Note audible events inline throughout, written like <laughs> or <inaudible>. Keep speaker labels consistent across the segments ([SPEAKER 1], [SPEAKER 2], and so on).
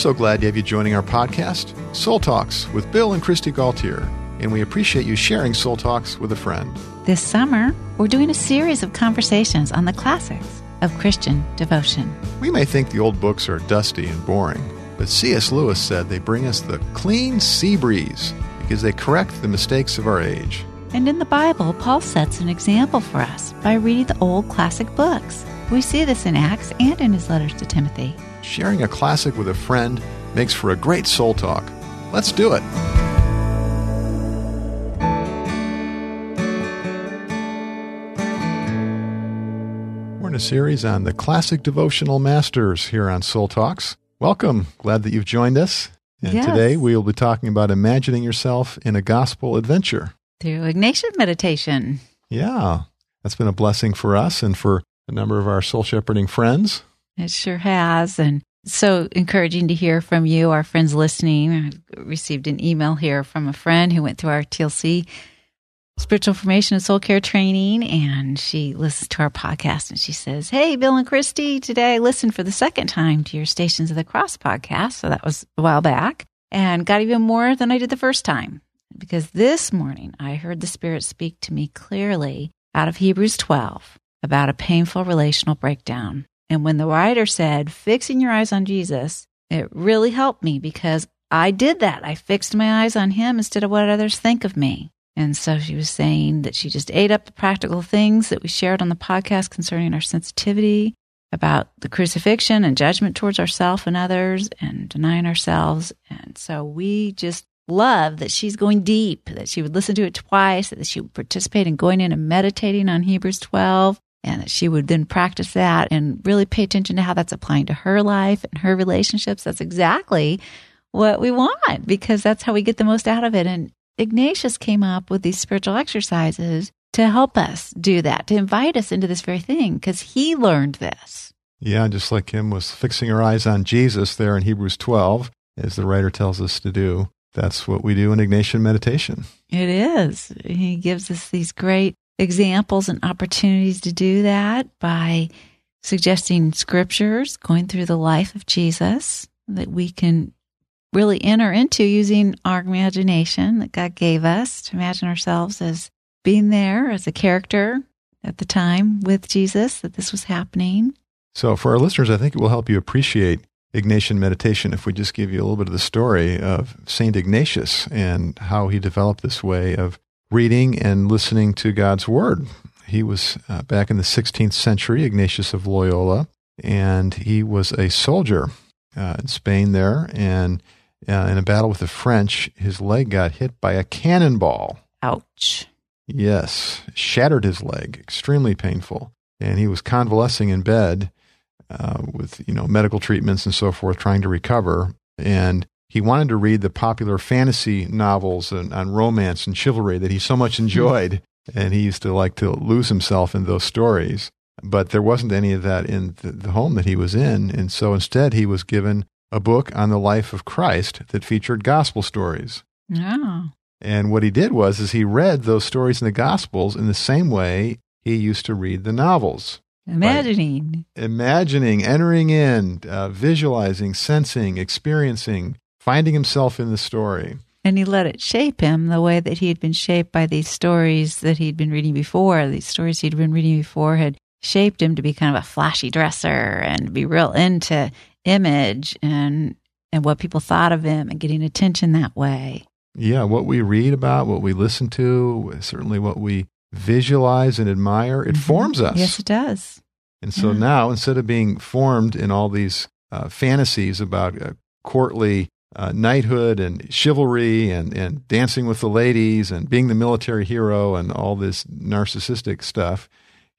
[SPEAKER 1] so glad to have you joining our podcast, Soul Talks with Bill and Kristi Gaultiere, and we appreciate you sharing Soul Talks with a friend.
[SPEAKER 2] This summer, we're doing a series of conversations on the classics of Christian devotion.
[SPEAKER 1] We may think the old books are dusty and boring, but C.S. Lewis said they bring us the clean sea breeze because they correct the mistakes of our age.
[SPEAKER 2] And in the Bible, Paul sets an example for us by reading the old classic books. We see this in Acts and in his letters to Timothy.
[SPEAKER 1] Sharing a classic with a friend makes for a great soul talk. Let's do it. We're in a series on the classic devotional masters here on Soul Talks. Welcome. Glad that you've joined us. And
[SPEAKER 2] Yes.
[SPEAKER 1] today we will be talking about imagining yourself in a gospel adventure.
[SPEAKER 2] Through Ignatian meditation.
[SPEAKER 1] Yeah, that's been a blessing for us and for a number of our soul shepherding friends.
[SPEAKER 2] It sure has. And so encouraging to hear from you, our friends listening. I received an email here from a friend who went through our TLC spiritual formation and soul care training. And she listens to our podcast and she says, Hey, Bill and Kristi, today I listened for the second time to your Stations of the Cross podcast. So that was a while back and got even more than I did the first time because this morning I heard the Spirit speak to me clearly out of Hebrews 12 about a painful relational breakdown. And when the writer said, fixing your eyes on Jesus, it really helped me because I did that. I fixed my eyes on him instead of what others think of me. And so she was saying that she just ate up the practical things that we shared on the podcast concerning our sensitivity about the crucifixion and judgment towards ourselves and others and denying ourselves. And so we just love that she's going deep, that she would listen to it twice, that she would participate in going in and meditating on Hebrews 12 and that she would then practice that and really pay attention to how that's applying to her life and her relationships. That's exactly what we want because that's how we get the most out of it. And Ignatius came up with these spiritual exercises to help us do that, to invite us into this very thing because he learned this.
[SPEAKER 1] Yeah, just like him was fixing our eyes on Jesus there in Hebrews 12, as the writer tells us to do. That's what we do in Ignatian meditation.
[SPEAKER 2] It is. He gives us these great examples and opportunities to do that by suggesting scriptures, going through the life of Jesus that we can really enter into using our imagination that God gave us to imagine ourselves as being there as a character at the time with Jesus, that this was happening.
[SPEAKER 1] So, for our listeners, I think it will help you appreciate Ignatian meditation if we just give you a little bit of the story of St. Ignatius and how he developed this way of reading and listening to God's Word. He was uh, back in the 16th century, Ignatius of Loyola, and he was a soldier uh, in Spain there. And uh, in a battle with the French, his leg got hit by a cannonball.
[SPEAKER 2] Ouch.
[SPEAKER 1] Yes, shattered his leg, extremely painful, and he was convalescing in bed uh, with you know medical treatments and so forth, trying to recover. And he wanted to read the popular fantasy novels and, on romance and chivalry that he so much enjoyed, and he used to like to lose himself in those stories. But there wasn't any of that in the, the home that he was in, and so instead he was given a book on the life of Christ that featured gospel stories.
[SPEAKER 2] Oh.
[SPEAKER 1] And what he did was is he read those stories in the Gospels in the same way he used to read the novels,
[SPEAKER 2] Imagining.
[SPEAKER 1] imagining, entering in, uh, visualizing, sensing, experiencing, finding himself in the story.
[SPEAKER 2] And he let it shape him the way that he had been shaped by these stories that he'd been reading before. These stories he'd been reading before had shaped him to be kind of a flashy dresser and be real into image and and what people thought of him and getting attention that way.
[SPEAKER 1] Yeah, what we read about, what we listen to, certainly what we visualize and admire, it
[SPEAKER 2] Mhm.
[SPEAKER 1] forms us.
[SPEAKER 2] Yes, it does.
[SPEAKER 1] And so
[SPEAKER 2] Yeah.
[SPEAKER 1] now, instead of being formed in all these uh, fantasies about uh, courtly uh, knighthood and chivalry and, and dancing with the ladies and being the military hero and all this narcissistic stuff,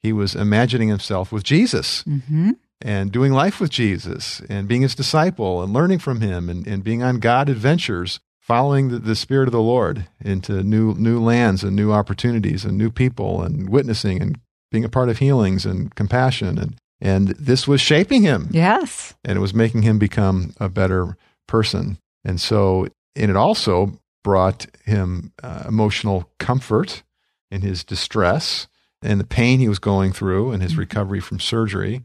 [SPEAKER 1] he was imagining himself with Jesus
[SPEAKER 2] hmm
[SPEAKER 1] and doing life with Jesus and being his disciple and learning from him and, and being on God adventures, following the, the Spirit of the Lord into new, new lands and new opportunities and new people and witnessing and being a part of healings and compassion. And, and this was shaping him
[SPEAKER 2] Yes.
[SPEAKER 1] and it was making him become a better person. And so, and it also brought him uh, emotional comfort in his distress and the pain he was going through and his
[SPEAKER 2] Mhm.
[SPEAKER 1] recovery from surgery.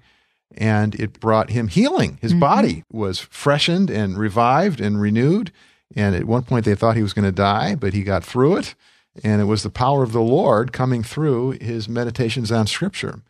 [SPEAKER 1] and it brought him healing. His mm-hmm. body was freshened and revived and renewed. And at one point, they thought he was going to die, but he got through it. And it was the power of the Lord coming through his meditations on Scripture.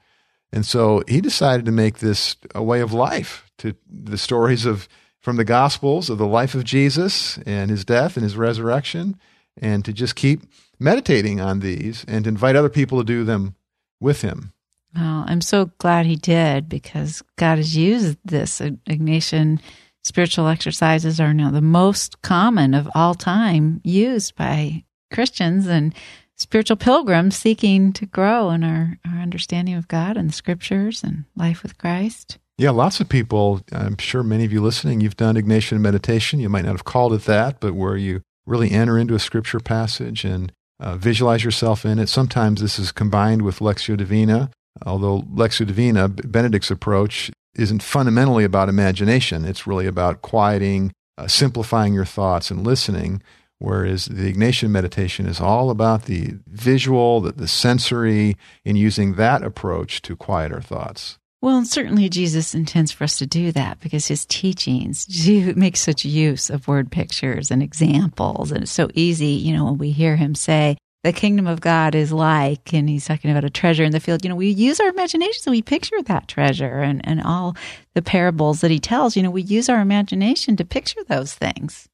[SPEAKER 1] And so he decided to make this a way of life to the stories of from the Gospels of the life of Jesus and his death and his resurrection, and to just keep meditating on these and invite other people to do them with him.
[SPEAKER 2] Well, I'm so glad he did because God has used this. Uh, Ignatian spiritual exercises are now the most common of all time used by Christians and spiritual pilgrims seeking to grow in our, our understanding of God and the scriptures and life with Christ.
[SPEAKER 1] Yeah, lots of people, I'm sure many of you listening, you've done Ignatian meditation. You might not have called it that, but where you really enter into a scripture passage and uh, visualize yourself in it. Sometimes this is combined with Lectio Divina, although Lectio Divina, Benedict's approach, isn't fundamentally about imagination. It's really about quieting, uh, simplifying your thoughts, and listening. Whereas the Ignatian meditation is all about the visual, the, the sensory, and using that approach to quiet our thoughts.
[SPEAKER 2] Well, and certainly Jesus intends for us to do that because his teachings do <laughs> make such use of word pictures and examples. And it's so easy, you know, when we hear him say, the kingdom of God is like, and he's talking about a treasure in the field. You know, we use our imaginations and we picture that treasure and, and all the parables that he tells. You know, we use our imagination to picture those things.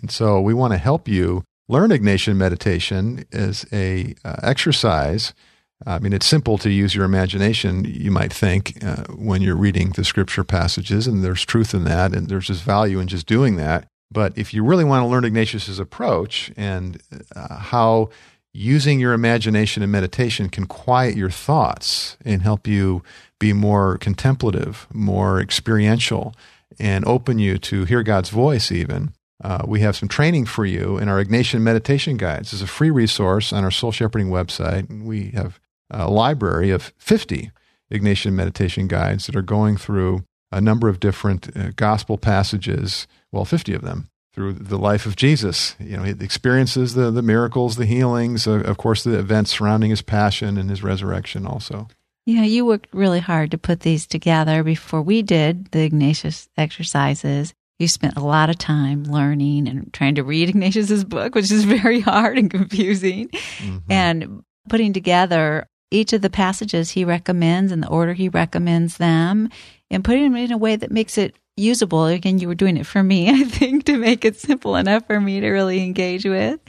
[SPEAKER 1] And so we want to help you learn Ignatian meditation as a uh, exercise. I mean, it's simple to use your imagination, you might think, uh, when you're reading the scripture passages, and there's truth in that, and there's just value in just doing that. But if you really want to learn Ignatius's approach and uh, how using your imagination and meditation can quiet your thoughts and help you be more contemplative, more experiential, and open you to hear God's voice, even. Uh, we have some training for you in our Ignatian meditation guides. It's a free resource on our soul shepherding website. We have a library of 50 Ignatian meditation guides that are going through a number of different uh, gospel passages, well, 50 of them, through the life of Jesus. You know, he experiences the, the miracles, the healings, uh, of course, the events surrounding his passion and his resurrection also.
[SPEAKER 2] Yeah, you worked really hard to put these together before we did the Ignatius exercises. You spent a lot of time learning and trying to read <laughs> Ignatius's book, which is very hard and confusing, mm-hmm. and putting together each of the passages he recommends and the order he recommends them and putting them in a way that makes it usable. Again, you were doing it for me, <laughs> I think, to make it simple enough for me to really engage with.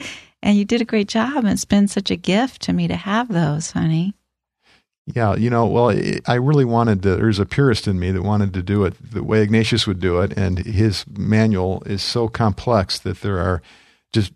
[SPEAKER 2] And you did a great job. It's been such a gift to me to have those, honey.
[SPEAKER 1] Yeah, you know, well, I really wanted to, there's a purist in me that wanted to do it the way Ignatius would do it. And his manual is so complex that there are just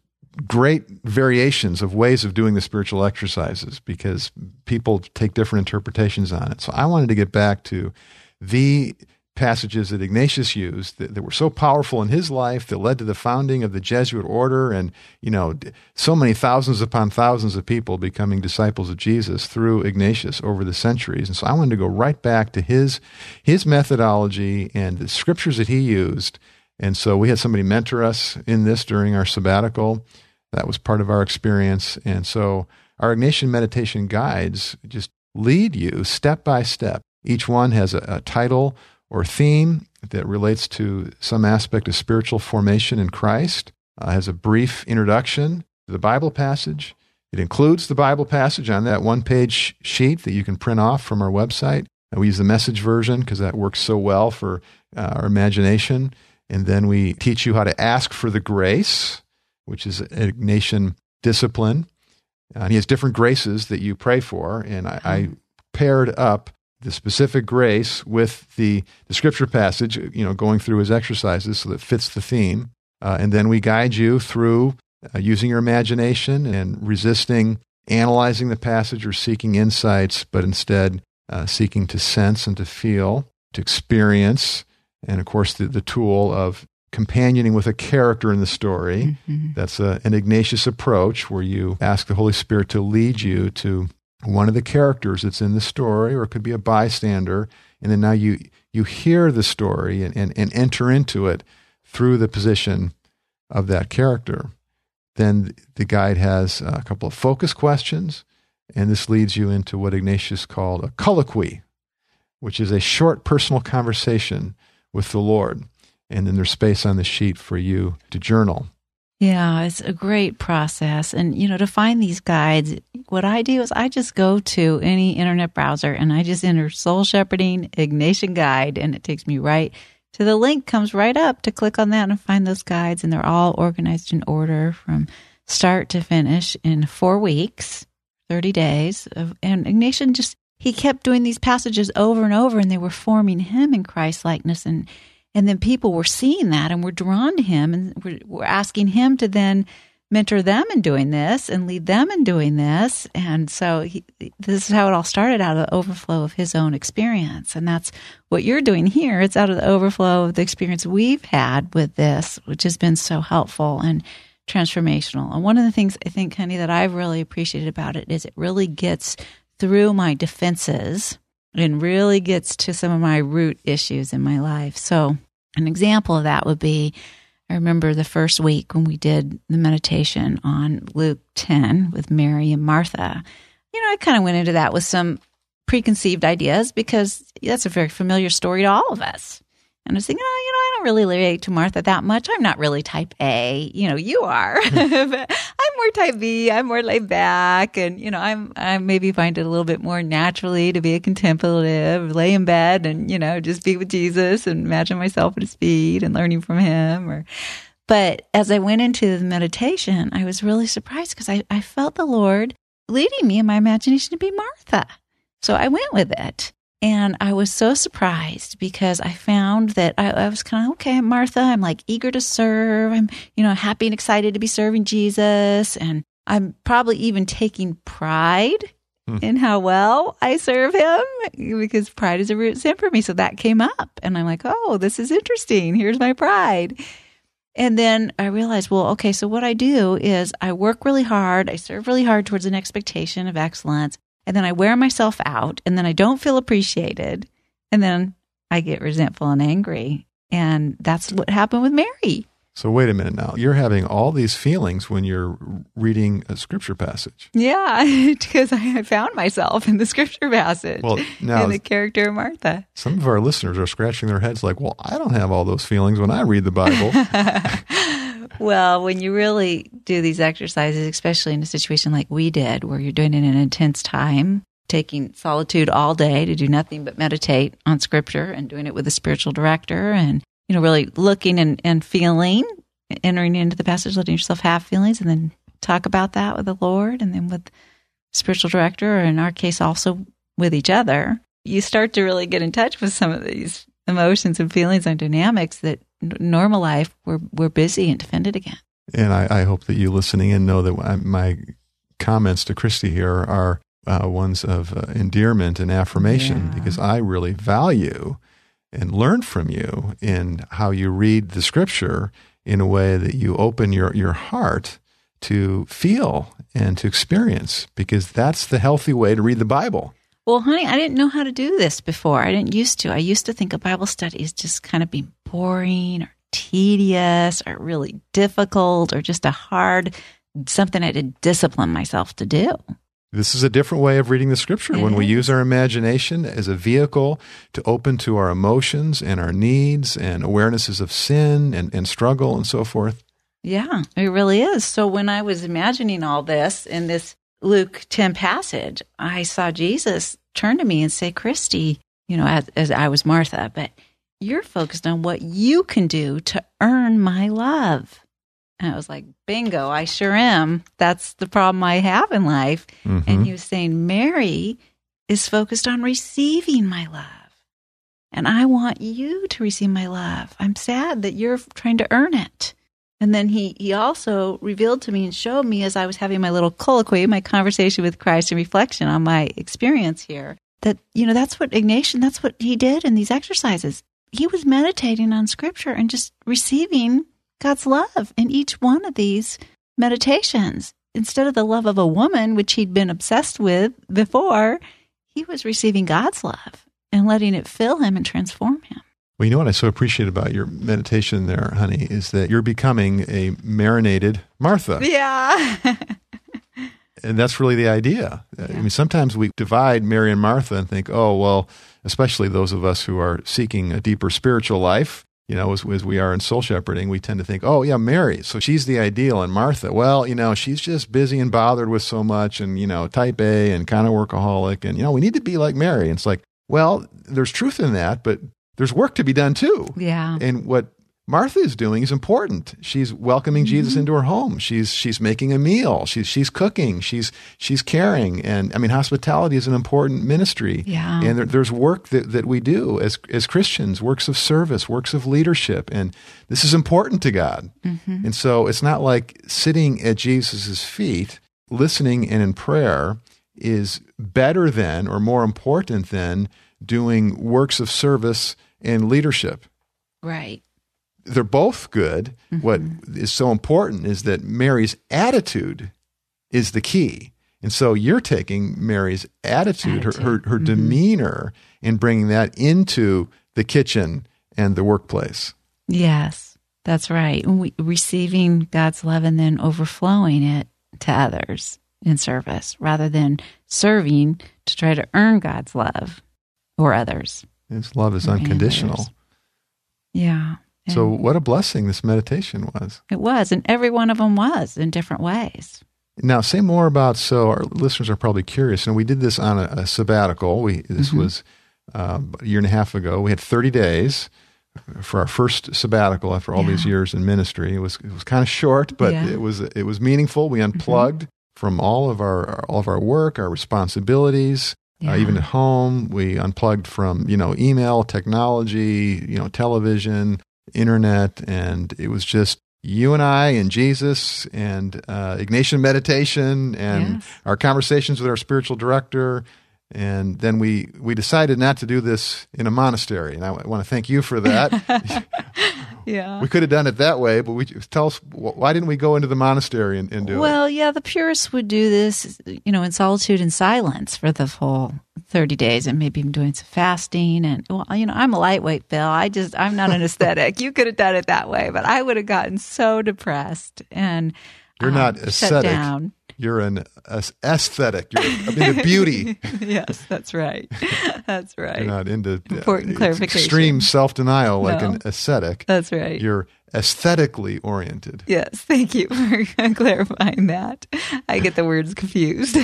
[SPEAKER 1] great variations of ways of doing the spiritual exercises because people take different interpretations on it. So I wanted to get back to the passages that Ignatius used that, that, were so powerful in his life that led to the founding of the Jesuit order and, you know, so many thousands upon thousands of people becoming disciples of Jesus through Ignatius over the centuries. And so I wanted to go right back to his, his methodology and the scriptures that he used. And so we had somebody mentor us in this during our sabbatical. That was part of our experience. And so our Ignatian meditation guides just lead you step by step. Each one has a, a title or theme that relates to some aspect of spiritual formation in Christ, uh, has a brief introduction to the Bible passage. It includes the Bible passage on that one page sheet that you can print off from our website. And we use the message version because that works so well for uh, our imagination. And then we teach you how to ask for the grace, which is an Ignatian discipline. And he has different graces that you pray for. And I, I paired up the specific grace with the, the scripture passage, you know, going through his exercises so that fits the theme. Uh, and then we guide you through uh, using your imagination and resisting analyzing the passage or seeking insights, but instead uh, seeking to sense and to feel, to experience, and of course, the, the tool of companioning with a character in the story. Mm-hmm. That's a, an Ignatius approach where you ask the Holy Spirit to lead you to one of the characters that's in the story, or it could be a bystander, and then now you you hear the story and, and, and enter into it through the position of that character. Then the guide has a couple of focus questions, and this leads you into what Ignatius called a colloquy. which is a short personal conversation with the Lord. And then there's space on the sheet for you to journal.
[SPEAKER 2] Yeah, it's a great process. And, you know, to find these guides, what I do is I just go to any internet browser and I just enter Soul Shepherding Ignatian Guide, and it takes me right to the link, comes right up to click on that and find those guides. And they're all organized in order from start to finish in four weeks, 30 days. Of, and Ignatian just, he kept doing these passages over and over, and they were forming him in Christ likeness. And and then people were seeing that and were drawn to him and were, were asking him to then mentor them in doing this and lead them in doing this. And so he, this is how it all started out of the overflow of his own experience. And that's what you're doing here. It's out of the overflow of the experience we've had with this, which has been so helpful and transformational. And one of the things I think, Honey, that I've really appreciated about it is it really gets through my defenses and really gets to some of my root issues in my life. So, an example of that would be I remember the first week when we did the meditation on Luke 10 with Mary and Martha. You know, I kind of went into that with some preconceived ideas because that's a very familiar story to all of us. And I was thinking, oh, you know, I don't really relate to Martha that much. I'm not really type A. You know, you are. <laughs> I'm more type B. I'm more laid back. And, you know, I'm, I maybe find it a little bit more naturally to be a contemplative, lay in bed and, you know, just be with Jesus and imagine myself at his feet and learning from him or, but as I went into the meditation, I was really surprised because I, I felt the Lord leading me in my imagination to be Martha. So I went with it. And I was so surprised because I found that I, I was kind of okay, Martha. I'm like eager to serve. I'm, you know, happy and excited to be serving Jesus. And I'm probably even taking pride hmm. in how well I serve him because pride is a root sin for me. So that came up. And I'm like, oh, this is interesting. Here's my pride. And then I realized, well, okay, so what I do is I work really hard. I serve really hard towards an expectation of excellence and then I wear myself out and then I don't feel appreciated and then I get resentful and angry. And that's what happened with Mary.
[SPEAKER 1] So wait a minute now. You're having all these feelings when you're reading a scripture passage.
[SPEAKER 2] Yeah, <laughs> because I found myself in the scripture passage. Well, now in the character of Martha.
[SPEAKER 1] Some of our listeners are scratching their heads like, "Well, I don't have all those feelings when I read the Bible." <laughs>
[SPEAKER 2] well, when you really do these exercises, especially in a situation like we did, where you're doing it in an intense time, taking solitude all day to do nothing but meditate on scripture and doing it with a spiritual director and, you know, really looking and, and feeling, entering into the passage, letting yourself have feelings and then talk about that with the Lord and then with spiritual director, or in our case, also with each other, you start to really get in touch with some of these emotions and feelings and dynamics that normal life, we're we're busy and defended again.
[SPEAKER 1] And I, I hope that you listening in know that my comments to Kristi here are uh, ones of uh, endearment and affirmation yeah. because I really value and learn from you in how you read the scripture in a way that you open your, your heart to feel and to experience because that's the healthy way to read the Bible.
[SPEAKER 2] Well, honey, I didn't know how to do this before. I didn't used to. I used to think a Bible study is just kind of being boring or tedious or really difficult or just a hard something I had to discipline myself to do.
[SPEAKER 1] This is a different way of reading the scripture when we use our imagination as a vehicle to open to our emotions and our needs and awarenesses of sin and, and struggle and so forth.
[SPEAKER 2] Yeah, it really is. So when I was imagining all this in this Luke 10 passage, I saw Jesus turn to me and say, Kristi, you know, as, as I was Martha, but you're focused on what you can do to earn my love. And I was like, bingo, I sure am. That's the problem I have in life. Mm-hmm. And he was saying, Mary is focused on receiving my love. And I want you to receive my love. I'm sad that you're trying to earn it. And then he, he also revealed to me and showed me as I was having my little colloquy, my conversation with Christ and reflection on my experience here, that, you know, that's what Ignatian, that's what he did in these exercises. He was meditating on scripture and just receiving God's love in each one of these meditations. Instead of the love of a woman, which he'd been obsessed with before, he was receiving God's love and letting it fill him and transform him.
[SPEAKER 1] Well, you know what I so appreciate about your meditation there, honey, is that you're becoming a marinated Martha.
[SPEAKER 2] Yeah. <laughs>
[SPEAKER 1] and that's really the idea. I mean, sometimes we divide Mary and Martha and think, oh, well, especially those of us who are seeking a deeper spiritual life, you know, as, as we are in soul shepherding, we tend to think, oh, yeah, Mary, so she's the ideal. And Martha, well, you know, she's just busy and bothered with so much and, you know, type A and kind of workaholic. And, you know, we need to be like Mary. And it's like, well, there's truth in that, but there's work to be done too.
[SPEAKER 2] Yeah.
[SPEAKER 1] And what Martha is doing is important. She's welcoming mm-hmm. Jesus into her home. She's she's making a meal. She's she's cooking. She's she's caring. And I mean, hospitality is an important ministry.
[SPEAKER 2] Yeah.
[SPEAKER 1] And there, there's work that, that we do as as Christians, works of service, works of leadership, and this is important to God. Mm-hmm. And so it's not like sitting at Jesus' feet, listening and in prayer is better than or more important than doing works of service and leadership
[SPEAKER 2] Right.
[SPEAKER 1] they're both good. Mm-hmm. What is so important is that Mary's attitude is the key. And so you're taking Mary's attitude, her, her, her mm-hmm. demeanor, and bringing that into the kitchen and the workplace.
[SPEAKER 2] Yes, that's right. We, receiving God's love and then overflowing it to others in service rather than serving to try to earn God's love or others.
[SPEAKER 1] His love is unconditional.
[SPEAKER 2] Yeah.
[SPEAKER 1] So, what a blessing this meditation was.
[SPEAKER 2] it was. And every one of them was in different ways.
[SPEAKER 1] Now, say more about. So, our listeners are probably curious. And we did this on a, a sabbatical. We this was uh, a year and a half ago. We had thirty days for our first sabbatical after all these years in ministry. It was it was kind of short, but
[SPEAKER 2] Yeah.
[SPEAKER 1] it was it was meaningful. We unplugged from all of our all of our work, our responsibilities. Uh, even at home, we unplugged from you know email, technology, you know television, internet, and it was just you and I and Jesus and uh, Ignatian meditation and
[SPEAKER 2] Yes.
[SPEAKER 1] our conversations with our spiritual director. And then we, we decided not to do this in a monastery. And I want to thank you for that. <laughs> <laughs>
[SPEAKER 2] Yeah.
[SPEAKER 1] we could have done it that way, but we tell us why didn't we go into the monastery and, and do it?
[SPEAKER 2] Well, yeah, the purists would do this, you know, in solitude and silence for the full 30 days and maybe even doing some fasting. And, well, you know, I'm a lightweight, Bill. I just, I'm not an aesthetic. you could have done it that way, but I would have gotten so depressed and
[SPEAKER 1] You're
[SPEAKER 2] um,
[SPEAKER 1] not
[SPEAKER 2] shut down.
[SPEAKER 1] You're an aesthetic. You're, I mean, the beauty. <laughs>
[SPEAKER 2] yes, that's right. <laughs> That's right.
[SPEAKER 1] You're not into uh,
[SPEAKER 2] Important clarification.
[SPEAKER 1] extreme self denial like
[SPEAKER 2] No.
[SPEAKER 1] an ascetic.
[SPEAKER 2] That's right.
[SPEAKER 1] You're aesthetically oriented.
[SPEAKER 2] Yes, thank you for <laughs> clarifying that. I get the words confused.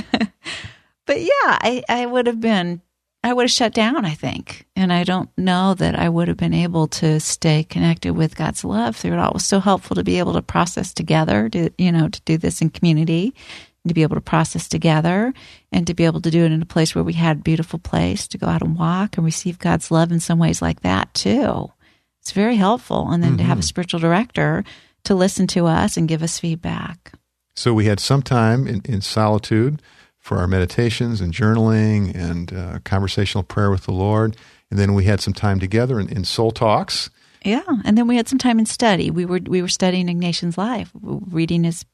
[SPEAKER 2] but yeah, I, I would have been, I would have shut down, I think. And I don't know that I would have been able to stay connected with God's love through it all. It was so helpful to be able to process together, to, you know, to do this in community, and to be able to process together and to be able to do it in a place where we had a beautiful place to go out and walk and receive God's love in some ways like that too. It's very helpful. And then to have a mm-hmm. spiritual director to listen to us and give us feedback.
[SPEAKER 1] So we had some time in, in solitude for our meditations and journaling and uh, conversational prayer with the Lord. And then we had some time together in, in soul talks.
[SPEAKER 2] Yeah, and then we had some time in study. We were we were studying Ignatian's life, reading his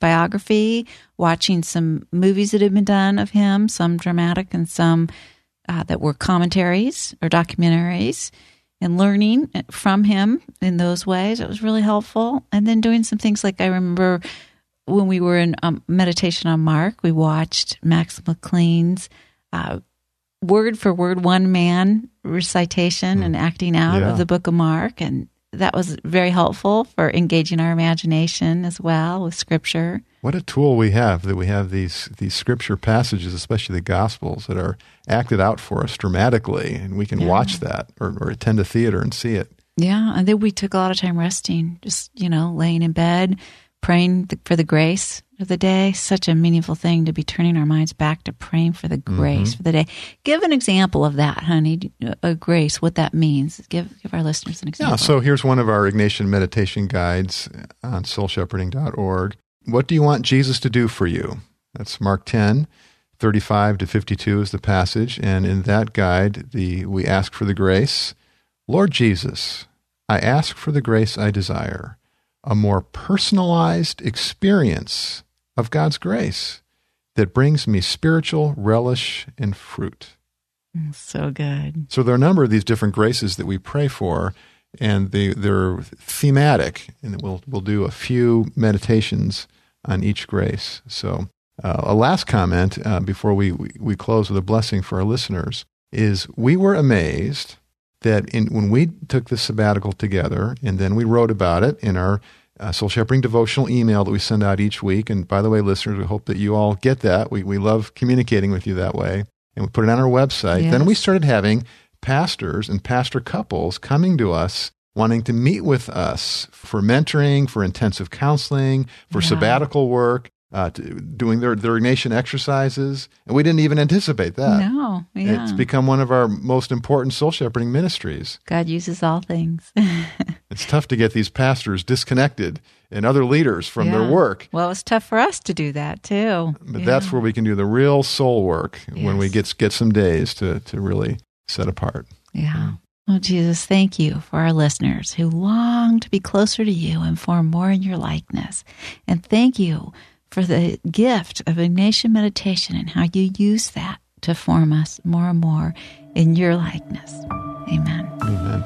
[SPEAKER 2] biography, watching some movies that had been done of him, some dramatic and some uh, that were commentaries or documentaries, and learning from him in those ways. It was really helpful. And then doing some things like I remember when we were in um, meditation on Mark, we watched Max McLean's uh, word for word one man recitation and acting out
[SPEAKER 1] Yeah.
[SPEAKER 2] of the book of Mark. And that was very helpful for engaging our imagination as well with scripture.
[SPEAKER 1] What a tool we have that we have these these scripture passages, especially the Gospels, that are acted out for us dramatically, and we can
[SPEAKER 2] Yeah.
[SPEAKER 1] watch that or, or attend a theater and see it.
[SPEAKER 2] Yeah. And then we took a lot of time resting, just, you know, laying in bed, praying for the grace of the day. Such a meaningful thing to be turning our minds back to praying for the mm-hmm. grace for the day. Give an example of that, honey, uh, a grace, what that means. Give, give our listeners an example.
[SPEAKER 1] Yeah, so here's one of our Ignatian meditation guides on soulshepherding.org. What do you want Jesus to do for you? That's Mark 10, 35 to 52 is the passage. And in that guide, the, we ask for the grace Lord Jesus, I ask for the grace I desire, a more personalized experience of God's grace that brings me spiritual relish and fruit.
[SPEAKER 2] so good.
[SPEAKER 1] So there are a number of these different graces that we pray for, and they, they're thematic, and we'll we'll do a few meditations on each grace. So Uh, a last comment uh, before we, we, we close with a blessing for our listeners is we were amazed that in, when we took the sabbatical together and then we wrote about it in our uh, soul shepherding devotional email that we send out each week. And by the way, listeners, we hope that you all get that. We, we love communicating with you that way. And we put it on our website.
[SPEAKER 2] Yes.
[SPEAKER 1] Then we started having pastors and pastor couples coming to us wanting to meet with us for mentoring, for intensive counseling, for
[SPEAKER 2] Yeah.
[SPEAKER 1] sabbatical work, uh, doing their, their Ignatian exercises. And we didn't even anticipate that.
[SPEAKER 2] no, yeah.
[SPEAKER 1] It's become one of our most important soul shepherding ministries.
[SPEAKER 2] God uses all things. <laughs>
[SPEAKER 1] It's tough to get these pastors disconnected and other leaders from their work.
[SPEAKER 2] Well, it's tough for us to do that too.
[SPEAKER 1] But
[SPEAKER 2] Yeah.
[SPEAKER 1] that's where we can do the real soul work when we get get some days to to really set apart.
[SPEAKER 2] Yeah. Well, Jesus, thank you for our listeners who long to be closer to you and form more in your likeness. And thank you for the gift of Ignatian meditation and how you use that to form us more and more in your likeness. Amen.
[SPEAKER 1] Amen.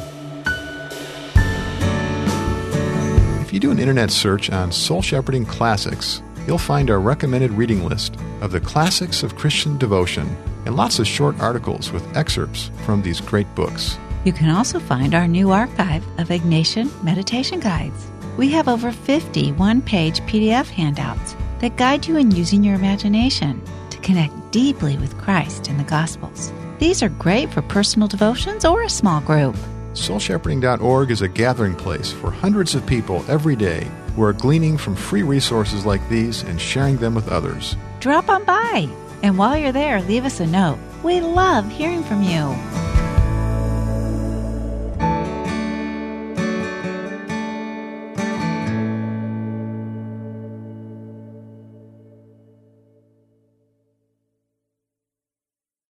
[SPEAKER 1] If you do an internet search on Soul Shepherding Classics, you'll find our recommended reading list of the classics of Christian devotion and lots of short articles with excerpts from these great books.
[SPEAKER 2] You can also find our new archive of Ignatian meditation guides. We have over 50 one page PDF handouts that guide you in using your imagination to connect deeply with Christ and the Gospels. These are great for personal devotions or a small group.
[SPEAKER 1] SoulShepherding.org is a gathering place for hundreds of people every day who are gleaning from free resources like these and sharing them with others.
[SPEAKER 2] Drop on by, and while you're there, leave us a note. We love hearing from you.